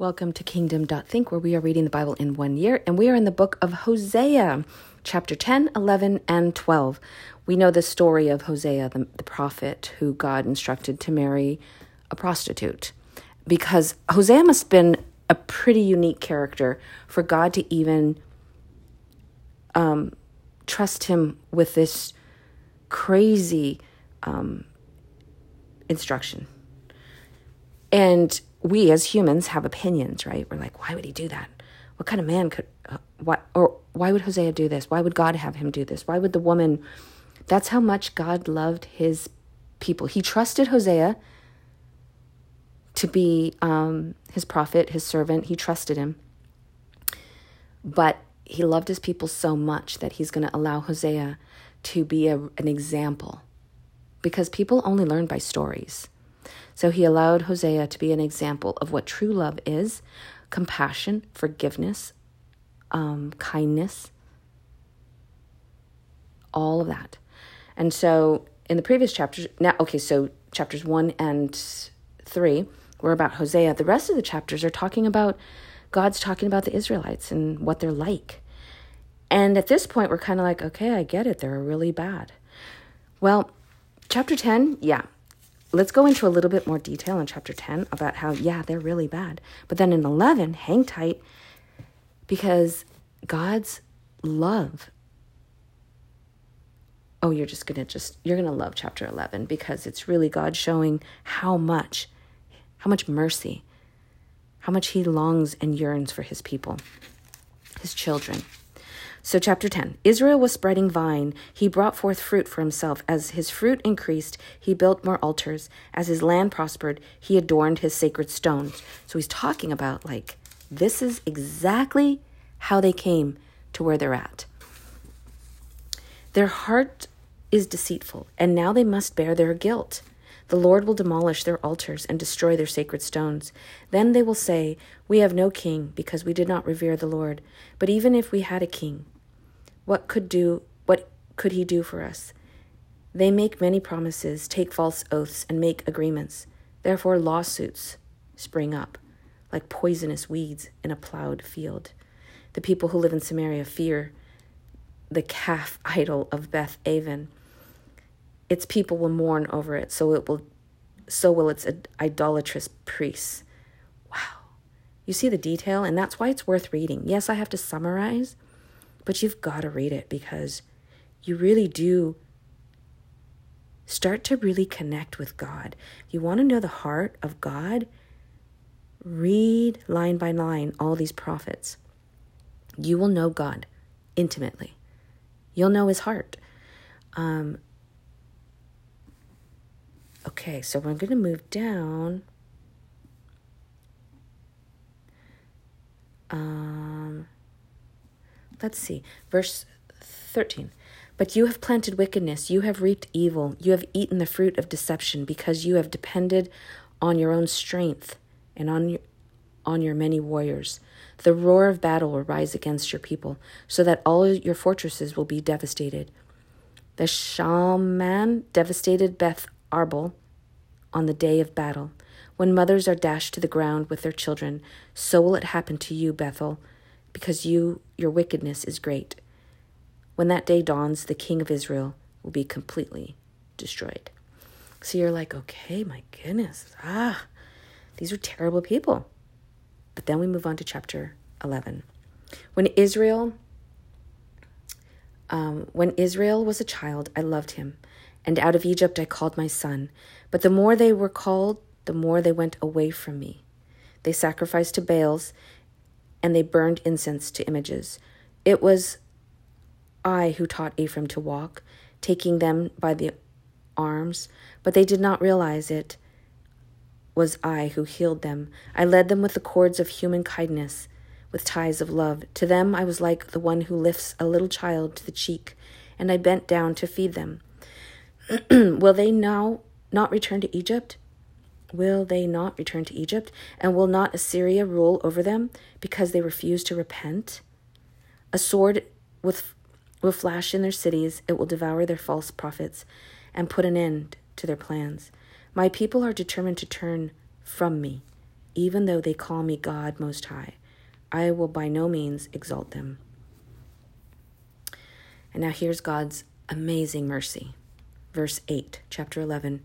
Welcome to Kingdom.think, where we are reading the Bible in one year, and we are in the book of Hosea, chapter 10, 11, and 12. We know the story of Hosea, the, the prophet who God instructed to marry a prostitute, because Hosea must have been a pretty unique character for God to even um, trust him with this crazy um, instruction. And we as humans have opinions, right? We're like, why would he do that? What kind of man could, uh, what, or why would Hosea do this? Why would God have him do this? Why would the woman? That's how much God loved his people. He trusted Hosea to be um, his prophet, his servant. He trusted him. But he loved his people so much that he's going to allow Hosea to be a, an example because people only learn by stories. So he allowed Hosea to be an example of what true love is compassion, forgiveness, um, kindness, all of that. And so in the previous chapters, now, okay, so chapters one and three were about Hosea. The rest of the chapters are talking about God's talking about the Israelites and what they're like. And at this point, we're kind of like, okay, I get it. They're really bad. Well, chapter 10, yeah, let's go into a little bit more detail in chapter 10 about how, yeah, they're really bad. But then in 11, hang tight because God's love. Oh, you're just going to just, you're going to love chapter 11 because it's really God showing how much, how much mercy, how much He longs and yearns for His people, His children. So, chapter 10 Israel was spreading vine. He brought forth fruit for himself. As his fruit increased, he built more altars. As his land prospered, he adorned his sacred stones. So, he's talking about like, this is exactly how they came to where they're at. Their heart is deceitful, and now they must bear their guilt. The Lord will demolish their altars and destroy their sacred stones. Then they will say, We have no king, because we did not revere the Lord. But even if we had a king, what could do what could he do for us? They make many promises, take false oaths, and make agreements. Therefore lawsuits spring up like poisonous weeds in a plowed field. The people who live in Samaria fear the calf idol of Beth Aven its people will mourn over it, so it will so will its idolatrous priests. Wow. You see the detail, and that's why it's worth reading. Yes, I have to summarize, but you've got to read it because you really do start to really connect with God. You want to know the heart of God? Read line by line all these prophets. You will know God intimately. You'll know his heart. Um, Okay, so we're going to move down. Um, let's see, verse 13. But you have planted wickedness, you have reaped evil, you have eaten the fruit of deception, because you have depended on your own strength and on your, on your many warriors. The roar of battle will rise against your people, so that all your fortresses will be devastated. The Shalman devastated Beth Arbel on the day of battle. When mothers are dashed to the ground with their children, so will it happen to you, Bethel, because you your wickedness is great. When that day dawns, the king of Israel will be completely destroyed. So you're like, okay, my goodness, ah, these are terrible people. But then we move on to chapter 11. When Israel um, when Israel was a child, I loved him and out of Egypt I called my son. But the more they were called, the more they went away from me. They sacrificed to Baals, and they burned incense to images. It was I who taught Ephraim to walk, taking them by the arms, but they did not realize it was I who healed them. I led them with the cords of human kindness, with ties of love. To them I was like the one who lifts a little child to the cheek, and I bent down to feed them. will they now not return to Egypt? Will they not return to Egypt? And will not Assyria rule over them because they refuse to repent? A sword with, will flash in their cities, it will devour their false prophets and put an end to their plans. My people are determined to turn from me. even though they call me God Most High. I will by no means exalt them. And now here's God's amazing mercy. Verse 8, chapter 11.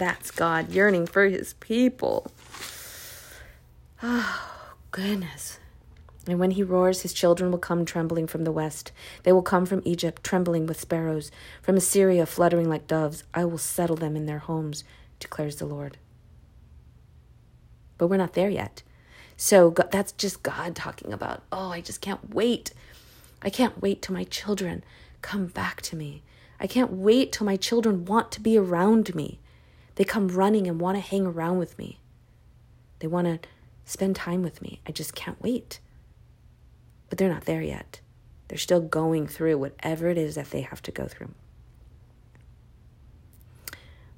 That's God yearning for his people. Oh, goodness. And when he roars, his children will come trembling from the west. They will come from Egypt, trembling with sparrows, from Assyria, fluttering like doves. I will settle them in their homes, declares the Lord. But we're not there yet. So that's just God talking about, oh, I just can't wait. I can't wait till my children come back to me. I can't wait till my children want to be around me. They come running and want to hang around with me. They want to spend time with me. I just can't wait. But they're not there yet. They're still going through whatever it is that they have to go through.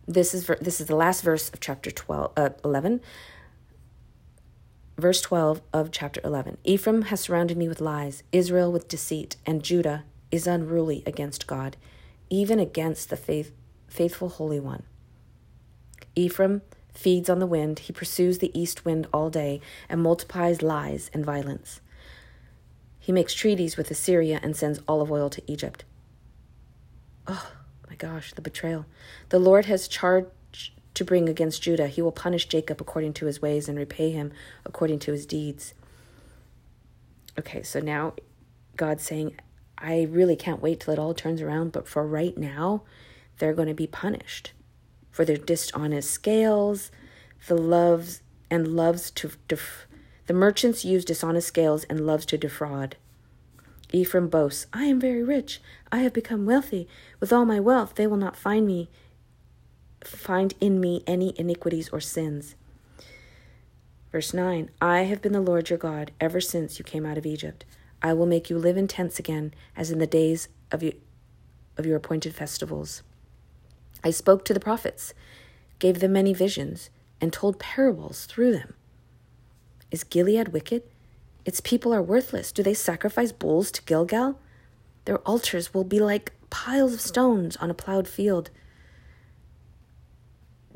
This is this is the last verse of chapter 12 uh, 11 verse 12 of chapter 11 Ephraim has surrounded me with lies, Israel with deceit, and Judah is unruly against God, even against the faith, faithful Holy One. Ephraim feeds on the wind, he pursues the east wind all day, and multiplies lies and violence. He makes treaties with Assyria and sends olive oil to Egypt. Oh my gosh, the betrayal. The Lord has charged to bring against Judah. He will punish Jacob according to his ways and repay him according to his deeds. Okay, so now God's saying, I really can't wait till it all turns around, but for right now, they're going to be punished for their dishonest scales, the loves and loves to def- the merchants use dishonest scales and loves to defraud. Ephraim boasts, I am very rich. I have become wealthy. With all my wealth, they will not find me find in me any iniquities or sins. Verse 9 I have been the Lord your God ever since you came out of Egypt. I will make you live in tents again, as in the days of, of your appointed festivals. I spoke to the prophets, gave them many visions, and told parables through them. Is Gilead wicked? Its people are worthless. Do they sacrifice bulls to Gilgal? Their altars will be like piles of stones on a plowed field.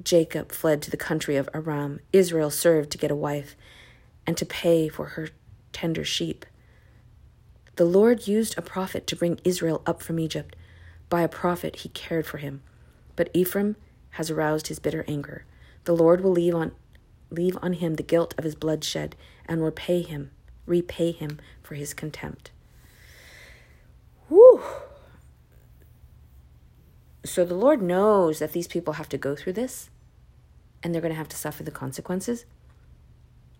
Jacob fled to the country of Aram. Israel served to get a wife and to pay for her tender sheep. The Lord used a prophet to bring Israel up from Egypt. By a prophet, he cared for him. But Ephraim has aroused his bitter anger. The Lord will leave on, leave on him the guilt of his bloodshed and will pay him, repay him for his contempt. Whew. So the Lord knows that these people have to go through this and they're going to have to suffer the consequences.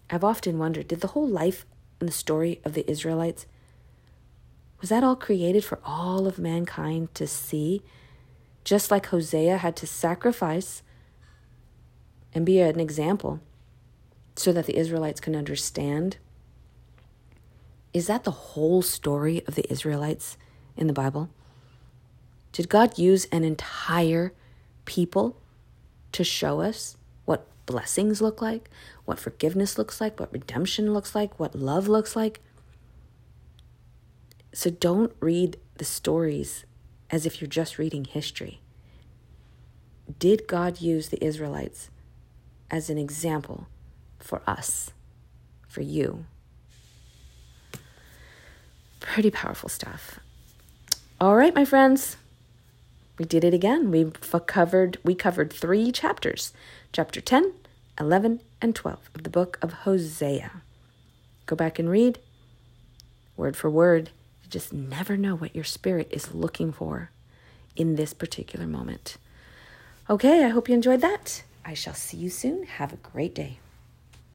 I've often wondered did the whole life and the story of the Israelites was that all created for all of mankind to see? Just like Hosea had to sacrifice and be an example so that the Israelites can understand. Is that the whole story of the Israelites in the Bible? Did God use an entire people to show us what blessings look like, what forgiveness looks like, what redemption looks like, what love looks like? So don't read the stories as if you're just reading history. Did God use the Israelites as an example for us, for you? Pretty powerful stuff. All right, my friends we did it again. We covered we covered 3 chapters. Chapter 10, 11, and 12 of the book of Hosea. Go back and read word for word. You just never know what your spirit is looking for in this particular moment. Okay, I hope you enjoyed that. I shall see you soon. Have a great day.